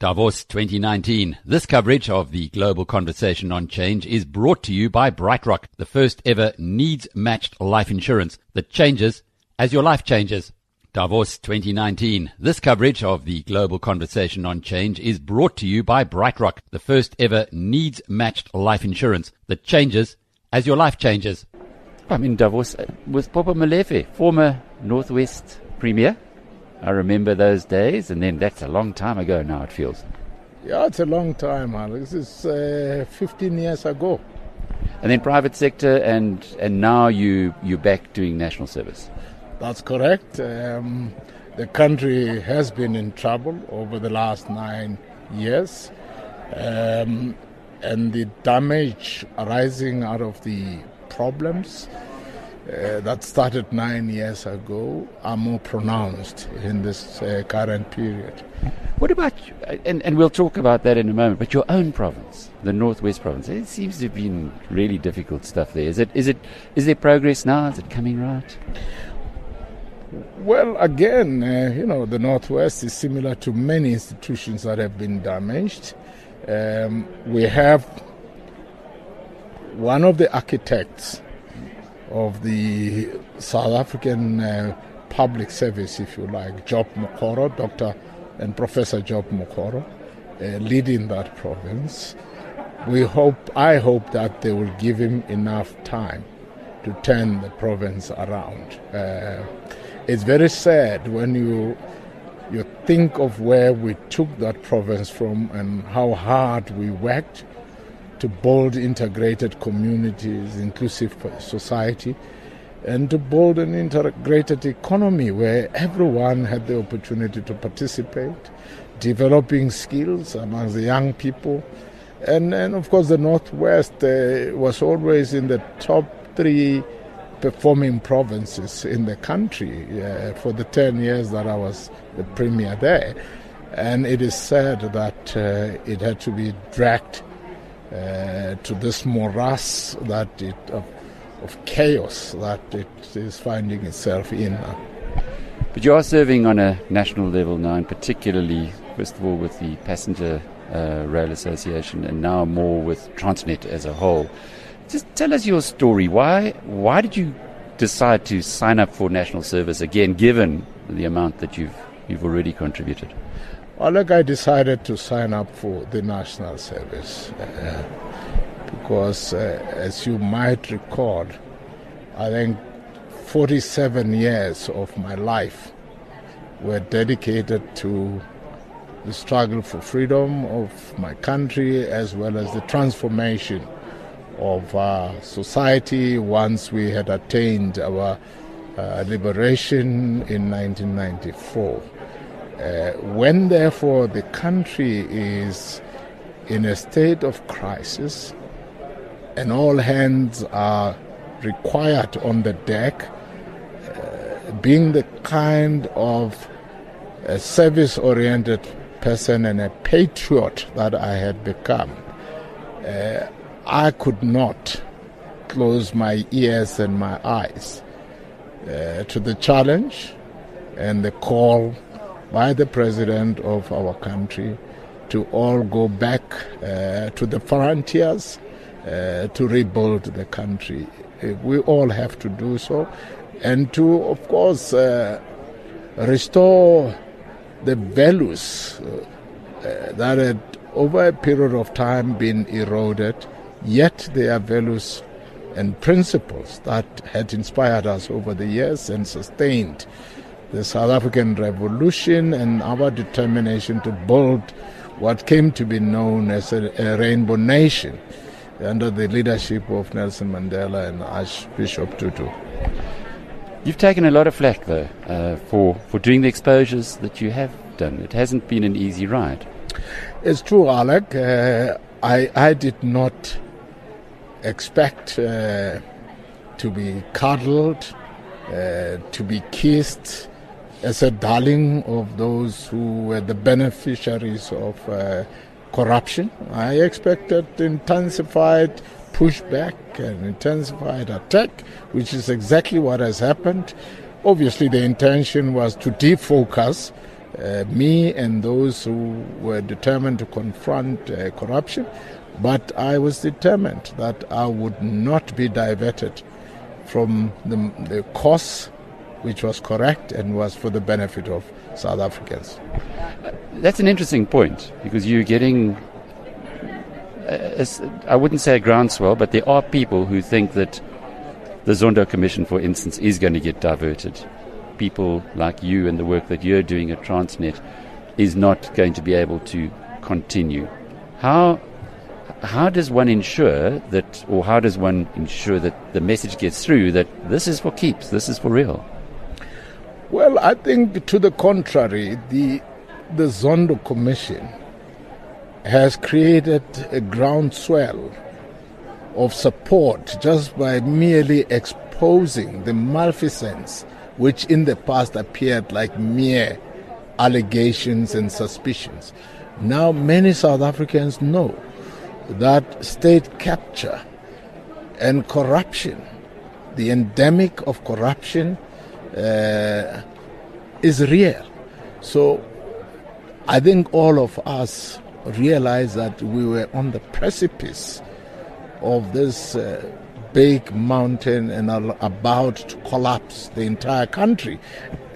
Davos 2019. This coverage of the global conversation on change is brought to you by BrightRock, the first ever needs matched life insurance that changes as your life changes. Davos 2019. This coverage of the global conversation on change is brought to you by BrightRock, the first ever needs matched life insurance that changes as your life changes. I'm in Davos uh, with Popo Molefe, former Northwest Premier I remember those days, and then that's a long time ago now, it feels. Yeah, it's a long time, Alec. It's uh, 15 years ago. And then private sector, and, and now you, you're back doing national service. That's correct. Um, the country has been in trouble over the last nine years. Um, and the damage arising out of the problems uh, that started nine years ago are more pronounced in this uh, current period. What about, and, and we'll talk about that in a moment, but your own province, the Northwest province, it seems to have been really difficult stuff there. Is it, is it, is there progress now? Is it coming right? Well, again, uh, you know, the Northwest is similar to many institutions that have been damaged. Um, we have one of the architects of the South African uh, public service, if you like, Job Mokgoro, Dr. and Professor Job Mokgoro, uh, leading that province. We hope, I hope that they will give him enough time to turn the province around. Uh, it's very sad when you you think of where we took that province from and how hard we worked to build integrated communities, inclusive society, and to build an integrated economy where everyone had the opportunity to participate, developing skills among the young people. And, and of course, the Northwest uh, was always in the top three performing provinces in the country uh, for the 10 years that I was the premier there. And it is said that uh, it had to be dragged uh, to this morass that it of, of, chaos that it is finding itself in. But you are serving on a national level now, and particularly, first of all, with the Passenger uh, Rail Association, and now more with Transnet as a whole. Just tell us your story. Why why did you decide to sign up for national service again, given the amount that you've you've already contributed? Well, look, I decided to sign up for the national service uh, because, uh, as you might recall, I think 47 years of my life were dedicated to the struggle for freedom of my country as well as the transformation of our society once we had attained our uh, liberation in 1994. Uh, when, therefore, the country is in a state of crisis and all hands are required on the deck, uh, being the kind of service oriented person and a patriot that I had become, uh, I could not close my ears and my eyes uh, to the challenge and the call by the president of our country to all go back uh, to the frontiers uh, to rebuild the country. Uh, we all have to do so, and to, of course, uh, restore the values uh, that had over a period of time been eroded, yet they are values and principles that had inspired us over the years and sustained the South African Revolution and our determination to build what came to be known as a, a rainbow nation under the leadership of Nelson Mandela and Archbishop Tutu. You've taken a lot of flack, though, uh, for, for doing the exposures that you have done. It hasn't been an easy ride. It's true, Alec. Uh, I, I did not expect uh, to be cuddled, uh, to be kissed, as a darling of those who were the beneficiaries of uh, corruption. I expected intensified pushback and intensified attack, which is exactly what has happened. Obviously, the intention was to defocus uh, me and those who were determined to confront uh, corruption. But I was determined that I would not be diverted from the, the course which was correct and was for the benefit of South Africans. That's an interesting point because you're getting, uh, I wouldn't say a groundswell, but there are people who think that the Zondo Commission, for instance, is going to get diverted. People like you and the work that you're doing at Transnet is not going to be able to continue. How how does one ensure that, or how does one ensure that the message gets through that this is for keeps, this is for real? Well, I think to the contrary, the the Zondo Commission has created a groundswell of support just by merely exposing the malfeasance which in the past appeared like mere allegations and suspicions. Now, many South Africans know that state capture and corruption, the endemic of corruption, uh, is real. So I think all of us realize that we were on the precipice of this uh, big mountain and are about to collapse the entire country.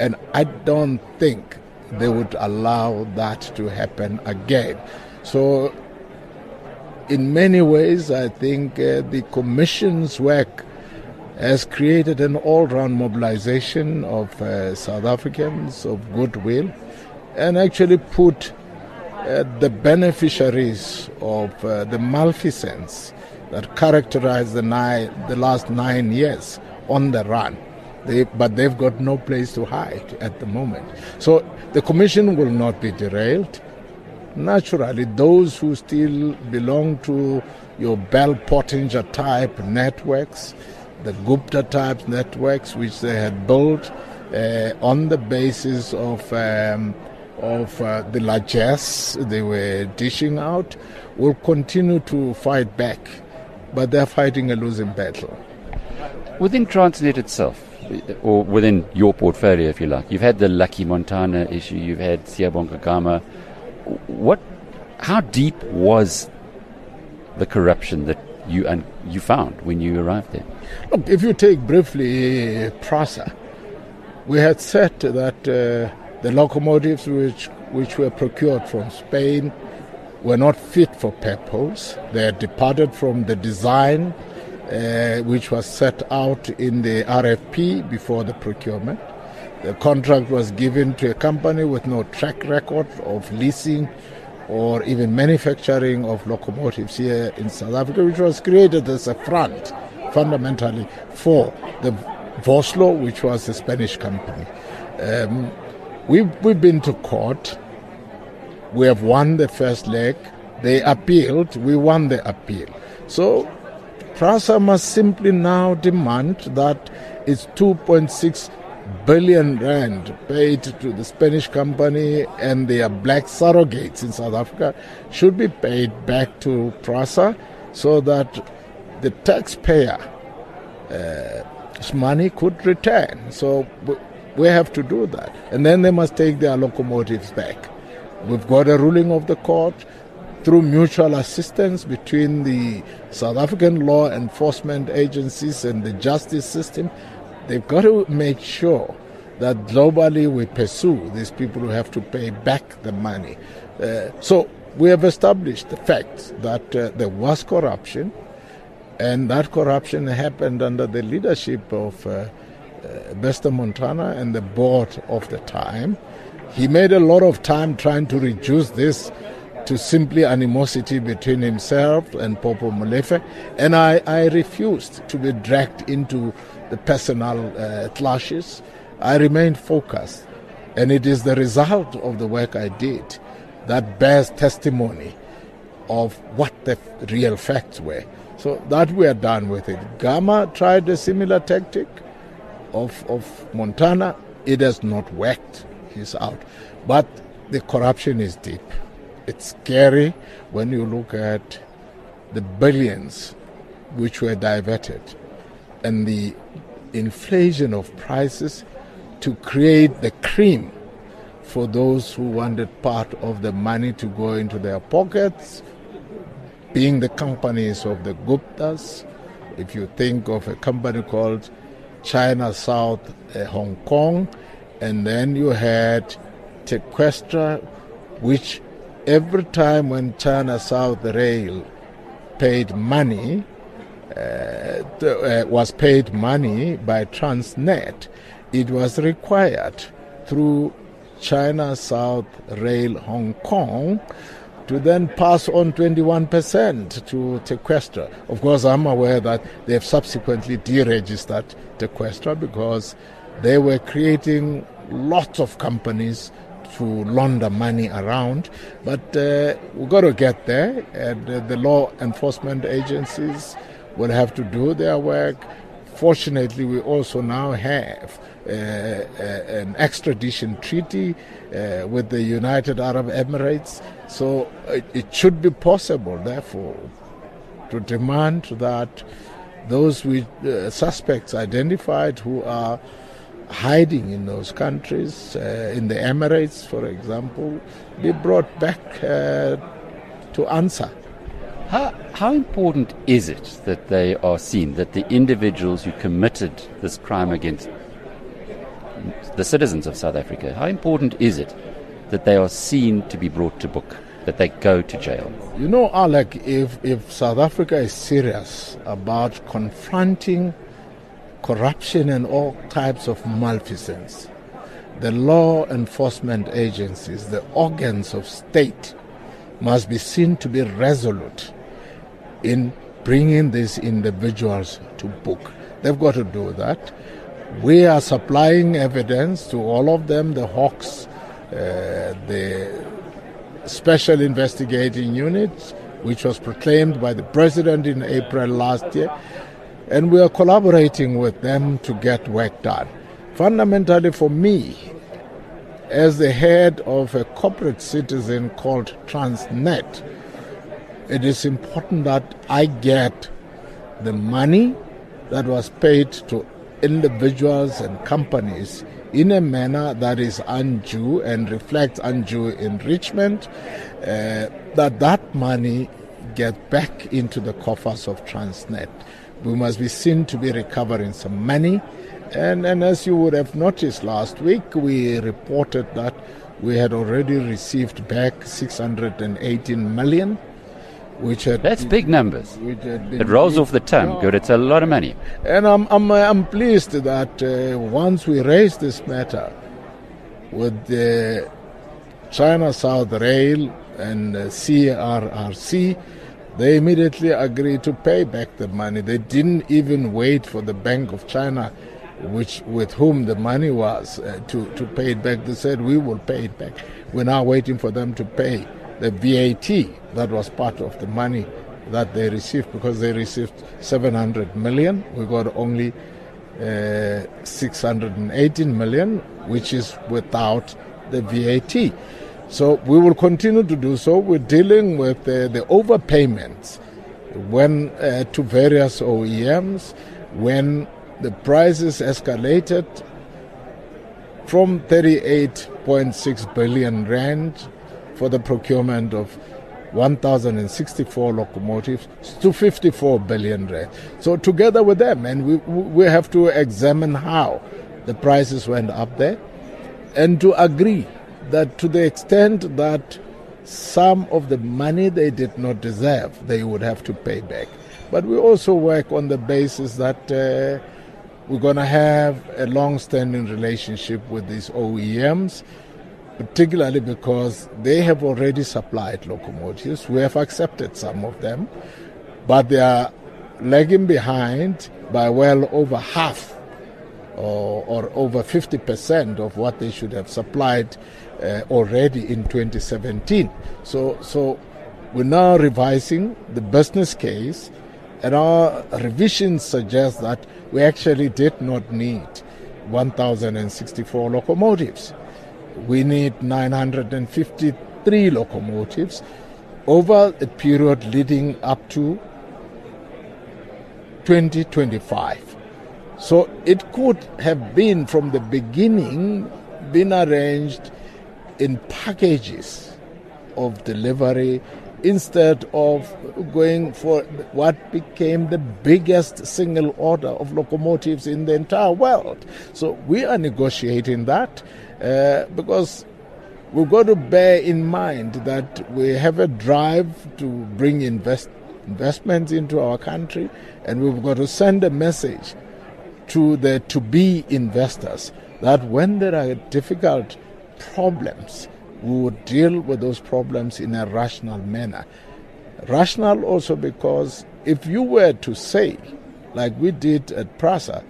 And I don't think they would allow that to happen again. So in many ways, I think uh, the Commission's work has created an all round mobilization of uh, South Africans of goodwill and actually put uh, the beneficiaries of uh, the malfeasance that characterized the, nine, the last nine years on the run. They, but they've got no place to hide at the moment. So the Commission will not be derailed naturally those who still belong to your Bell Pottinger type networks, the Gupta type networks, which they had built uh, on the basis of um, of uh, the largesse they were dishing out, will continue to fight back, but they're fighting a losing battle. Within Transnet itself, or within your portfolio, if you like, you've had the Lucky Montana issue, you've had Siyabonga Gama what, how deep was the corruption that you and you found when you arrived there? Look, if you take briefly PRASA, we had said that uh, the locomotives which which were procured from Spain were not fit for purpose. They had departed from the design uh, which was set out in the RFP before the procurement. The contract was given to a company with no track record of leasing or even manufacturing of locomotives here in South Africa, which was created as a front fundamentally for the Vossloh, which was a Spanish company. Um, we've, we've been to court. We have won the first leg. They appealed. We won the appeal. So PRASA must simply now demand that its 2.6 billion rand paid to the Spanish company and their black surrogates in South Africa should be paid back to PRASA so that the taxpayer's uh, money could return. So we have to do that. And then they must take their locomotives back. We've got a ruling of the court through mutual assistance between the South African law enforcement agencies and the justice system They've got to make sure that globally we pursue these people who have to pay back the money. Uh, so we have established the fact that uh, there was corruption, and that corruption happened under the leadership of uh, uh, Bester Montana and the board of the time. He made a lot of time trying to reduce this to simply animosity between himself and Popo Molefe, and I, I refused to be dragged into the personal uh, clashes. I remained focused, and it is the result of the work I did that bears testimony of what the real facts were. So that we are done with it. Gama tried a similar tactic of, of Montana. It has not worked. He's out. But the corruption is deep. It's scary when you look at the billions which were diverted and the inflation of prices to create the cream for those who wanted part of the money to go into their pockets, being the companies of the Guptas. If you think of a company called China South uh, Hong Kong, and then you had Tequestra, which every time when China South Rail paid money, uh, uh, was paid money by Transnet, it was required through China South Rail Hong Kong to then pass on 21% to Tequestra. Of course, I'm aware that they've subsequently deregistered Tequestra because they were creating lots of companies to launder money around. But uh, we've got to get there, and uh, the law enforcement agencies will have to do their work. Fortunately, we also now have uh, uh an extradition treaty uh, with the United Arab Emirates, so it, should be possible, therefore, to demand that those with, uh, suspects identified who are hiding in those countries, uh, in the Emirates, for example, be brought back uh, to answer. How, how important is it that they are seen, that the individuals who committed this crime against the citizens of South Africa, how important is it that they are seen to be brought to book, that they go to jail? You know, Alec, if, if South Africa is serious about confronting corruption and all types of malfeasance. The law enforcement agencies, the organs of state, must be seen to be resolute in bringing these individuals to book. They've got to do that. We are supplying evidence to all of them, the Hawks, uh, the Special Investigating Unit, which was proclaimed by the President in April last year and we are collaborating with them to get work done. Fundamentally, for me, as the head of a corporate citizen called Transnet, it is important that I get the money that was paid to individuals and companies in a manner that is undue and reflects undue enrichment, uh, that that money get back into the coffers of Transnet we must be seen to be recovering some money. And, and as you would have noticed last week, we reported that we had already received back 618 million. Which had That's big numbers. It rolls off the tongue. Good, it's a lot of money. And I'm, I'm, I'm pleased that uh, once we raised this matter with the China South Rail and uh, CRRC, they immediately agreed to pay back the money. They didn't even wait for the Bank of China, which with whom the money was, uh, to, to pay it back. They said, we will pay it back. We're now waiting for them to pay the VAT that was part of the money that they received because they received 700 million. We got only uh, 618 million, which is without the VAT. So we will continue to do so. We're dealing with uh, the overpayments when uh, to various OEMs when the prices escalated from 38.6 billion rand for the procurement of 1,064 locomotives to 54 billion rand. So together with them, and we we have to examine how the prices went up there, and to agree that to the extent that some of the money they did not deserve, they would have to pay back. But we also work on the basis that uh, we're going to have a long standing relationship with these OEMs, particularly because they have already supplied locomotives. We have accepted some of them, but they are lagging behind by well over half or, or over 50% of what they should have supplied uh, already in 2017. So, so we're now revising the business case, and our revisions suggest that we actually did not need 1,064 locomotives. We need 953 locomotives over a period leading up to 2025. So it could have been from the beginning been arranged in packages of delivery instead of going for what became the biggest single order of locomotives in the entire world. So we are negotiating that uh, because we've got to bear in mind that we have a drive to bring invest, investments into our country, and we've got to send a message to the to be investors that when there are difficult problems, we would deal with those problems in a rational manner. Rational also because if you were to say, like we did at PRASA,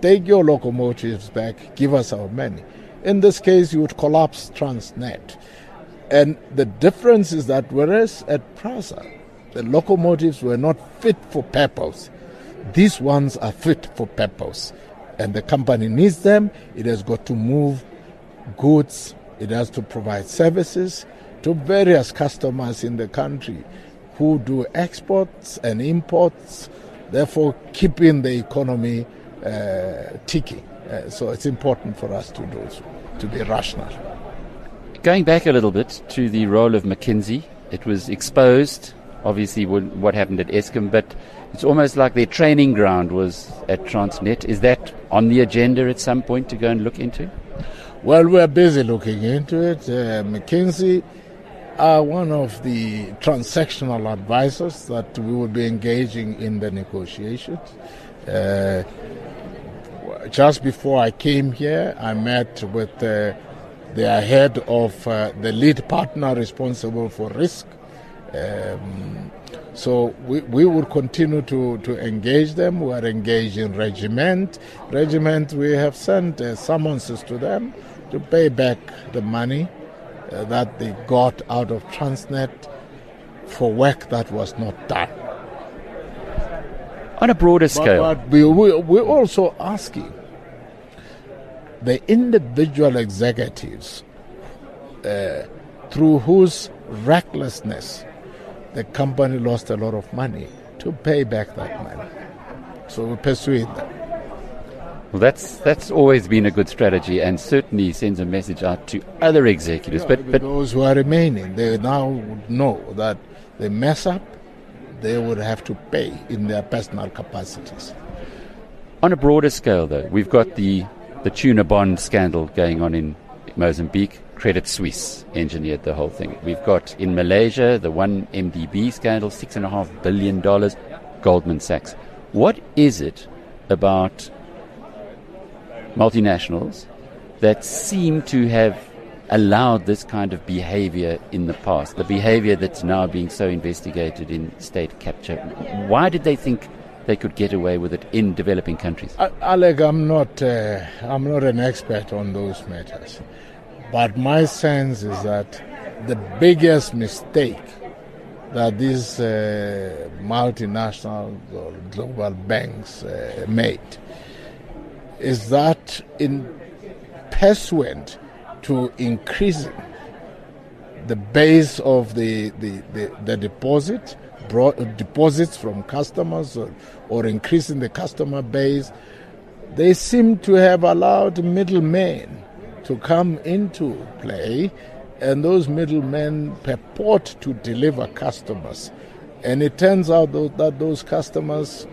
take your locomotives back, give us our money. In this case, you would collapse Transnet. And the difference is that whereas at PRASA, the locomotives were not fit for purpose, these ones are fit for purpose. And the company needs them. It has got to move goods it has to provide services to various customers in the country who do exports and imports, therefore keeping the economy uh, ticking. Uh, so it's important for us to do so, to be rational. Going back a little bit to the role of McKinsey, it was exposed, obviously, what happened at Eskom, but it's almost like their training ground was at Transnet. Is that on the agenda at some point to go and look into? Well, we're busy looking into it. Uh, McKinsey are one of the transactional advisors that we will be engaging in the negotiations. Uh, just before I came here, I met with uh, their head of uh, the lead partner responsible for risk. Um, so we, we will continue to, to engage them. We are engaged in regiment. Regiment, we have sent uh, summonses to them to pay back the money uh, that they got out of Transnet for work that was not done. On a broader scale. But, but we, we, we're also asking the individual executives uh, through whose recklessness the company lost a lot of money to pay back that money. So we persuade them. Well, that's that's always been a good strategy, and certainly sends a message out to other executives. Yeah, but, but those who are remaining, they now know that they mess up, they would have to pay in their personal capacities. On a broader scale, though, we've got the the tuna bond scandal going on in Mozambique. Credit Suisse engineered the whole thing. We've got in Malaysia the one MDB scandal, six and a half billion dollars. Goldman Sachs. What is it about multinationals that seem to have allowed this kind of behavior in the past, the behavior that's now being so investigated in state capture. Why did they think they could get away with it in developing countries? Alec, I'm not, uh, I'm not an expert on those matters, but my sense is that the biggest mistake that these uh, multinational or global banks uh, made is that in pursuant to increase the base of the, the, the, the deposit, deposits from customers or, or increasing the customer base, they seem to have allowed middlemen to come into play, and those middlemen purport to deliver customers. And it turns out that those customers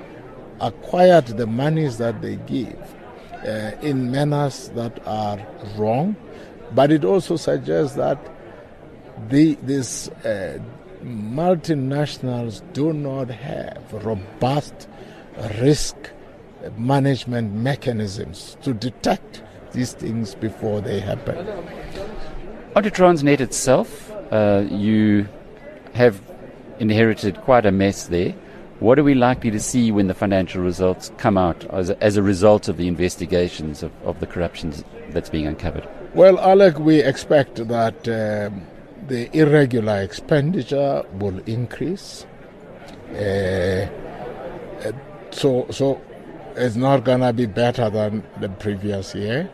acquired the monies that they give uh, in manners that are wrong, but it also suggests that the, these uh, multinationals do not have robust risk management mechanisms to detect these things before they happen. On to itself, uh, you have inherited quite a mess there. What are we likely to see when the financial results come out as a, as a result of the investigations of, of the corruption that's being uncovered? Well, Alec, we expect that um, the irregular expenditure will increase. Uh, uh so, so it's not going to be better than the previous year.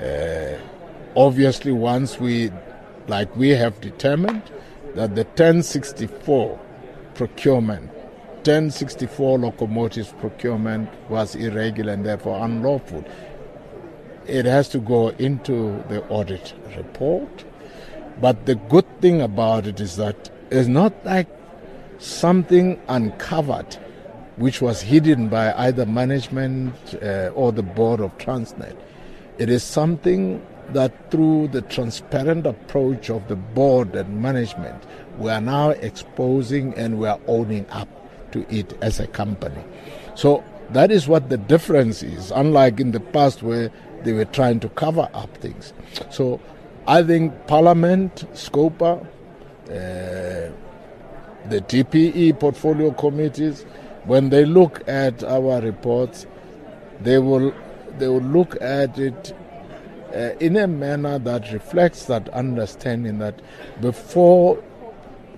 Uh, obviously, once we, like we have determined, that the 1064 procurement 1064 locomotives procurement was irregular and therefore unlawful. It has to go into the audit report. But the good thing about it is that it's not like something uncovered which was hidden by either management uh, or the board of Transnet. It is something that through the transparent approach of the board and management, we are now exposing and we are owning up to it as a company. So that is what the difference is, unlike in the past where they were trying to cover up things. So I think Parliament, SCOPA, uh, the DPE portfolio committees, when they look at our reports, they will they will look at it uh, in a manner that reflects that understanding that before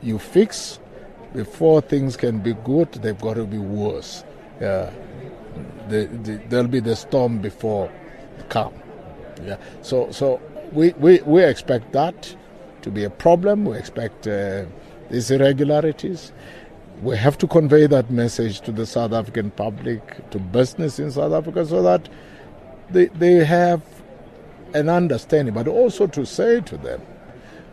you fix, before things can be good, they've got to be worse. Yeah. The, the, there'll be the storm before calm. Yeah. So so we, we, we expect that to be a problem. We expect uh, these irregularities. We have to convey that message to the South African public, to business in South Africa, so that they, they have an understanding, but also to say to them,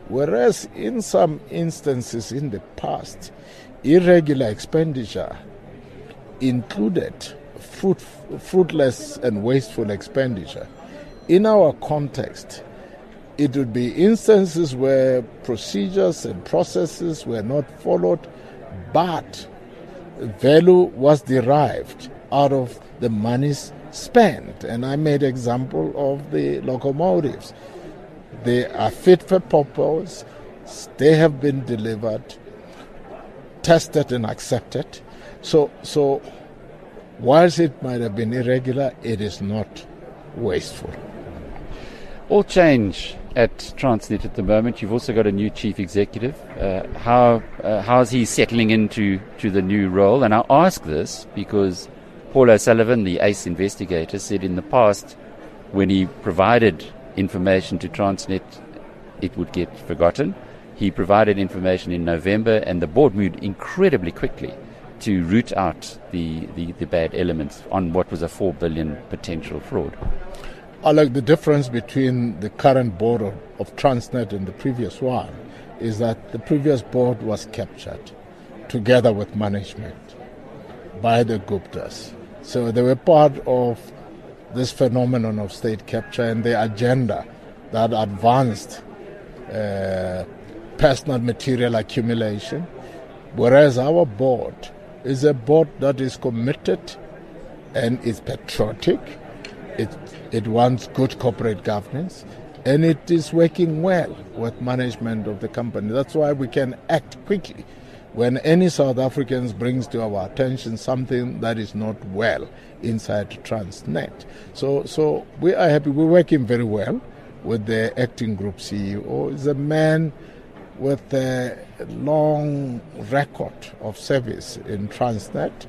whereas in some instances in the past, irregular expenditure included fruit, fruitless and wasteful expenditure. In our context, it would be instances where procedures and processes were not followed, but value was derived out of the monies spent. And I made example of the locomotives. They are fit for purpose. They have been delivered, tested and accepted. So, so whilst it might have been irregular, it is not wasteful. All change at Transnet at the moment. You've also got a new chief executive. Uh, how uh, how's he settling into to the new role? And I ask this because Paul O'Sullivan, the ACE investigator, said in the past when he provided information to Transnet, it would get forgotten. He provided information in November, and the board moved incredibly quickly to root out the, the, the bad elements on what was a 4 billion potential fraud. I like the difference between the current board of, of Transnet and the previous one is that the previous board was captured together with management by the Guptas. So they were part of this phenomenon of state capture and the agenda that advanced uh, personal material accumulation, whereas our board is a board that is committed and is patriotic it, it wants good corporate governance and it is working well with management of the company. That's why we can act quickly when any South Africans brings to our attention something that is not well inside Transnet. So, so we are happy. We're working very well with the acting group CEO. He's a man with a long record of service in Transnet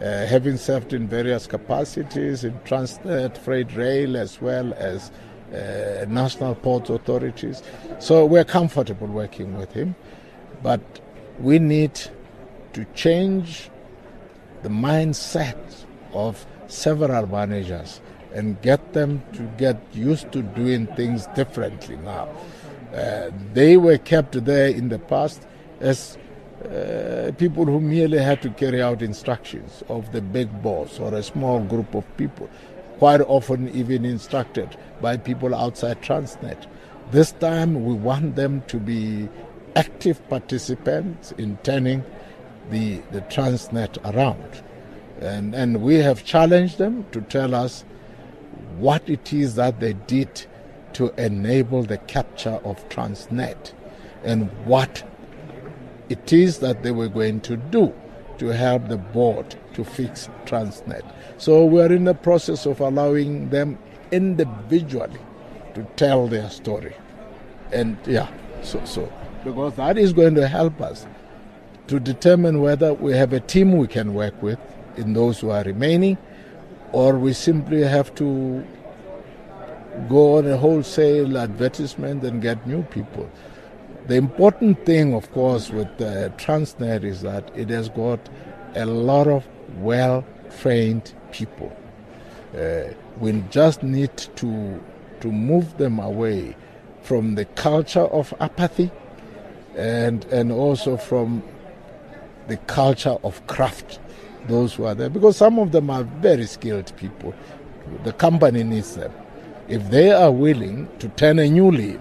uh, having served in various capacities in Transnet, Freight Rail, as well as uh, national port authorities. So we're comfortable working with him, but we need to change the mindset of several managers and get them to get used to doing things differently now. Uh, they were kept there in the past as uh, people who merely had to carry out instructions of the big boss or a small group of people, quite often even instructed by people outside Transnet. This time we want them to be active participants in turning the, the Transnet around. And, and we have challenged them to tell us what it is that they did to enable the capture of Transnet and what it is that they were going to do to help the board to fix Transnet. So we are in the process of allowing them individually to tell their story. And yeah, so, so because that is going to help us to determine whether we have a team we can work with in those who are remaining, or we simply have to go on a wholesale advertisement and get new people. The important thing, of course, with uh, Transnet is that it has got a lot of well trained people. Uh, we just need to, to move them away from the culture of apathy and, and also from the culture of craft, those who are there, because some of them are very skilled people. The company needs them. If they are willing to turn a new leaf,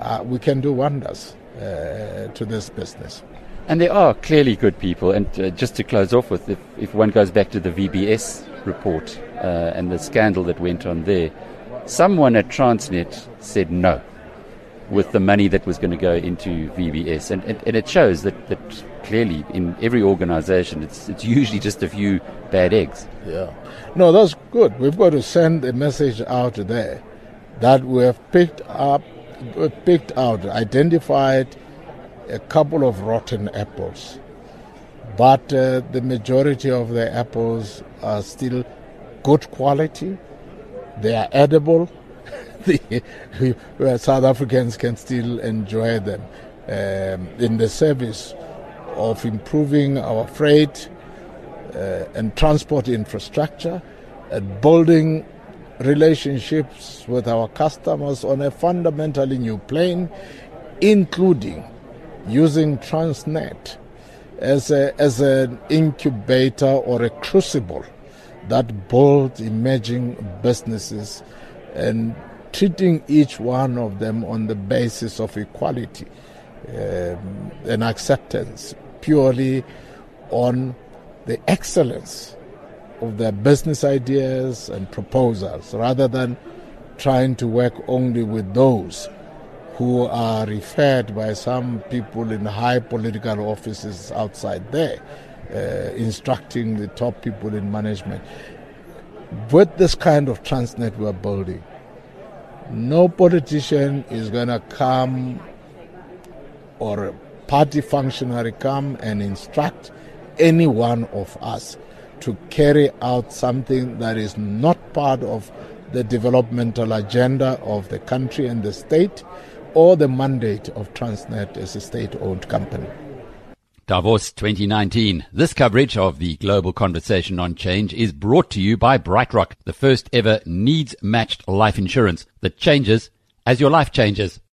uh, we can do wonders uh, to this business. And there are clearly good people. And uh, just to close off with, if, if, one goes back to the VBS report uh, and the scandal that went on there, someone at Transnet said no with the money that was going to go into VBS. And, and, and it shows that, that clearly in every organization, it's, it's usually just a few bad eggs. Yeah. No, that's good. We've got to send a message out there that we have picked up, picked out, identified a couple of rotten apples. But uh, the majority of the apples are still good quality. They are edible. The, South Africans can still enjoy them um, in the service of improving our freight uh, and transport infrastructure and building relationships with our customers on a fundamentally new plane, including using Transnet as, a, as an incubator or a crucible that builds emerging businesses and treating each one of them on the basis of equality um, and acceptance purely on the excellence of their business ideas and proposals rather than trying to work only with those who are referred by some people in high political offices outside there, uh, instructing the top people in management. With this kind of transnet we're building, no politician is going to come or party functionary come and instruct any one of us to carry out something that is not part of the developmental agenda of the country and the state or the mandate of Transnet as a state owned company. Davos 2019. This coverage of the global conversation on change is brought to you by BrightRock, the first ever needs matched life insurance that changes as your life changes.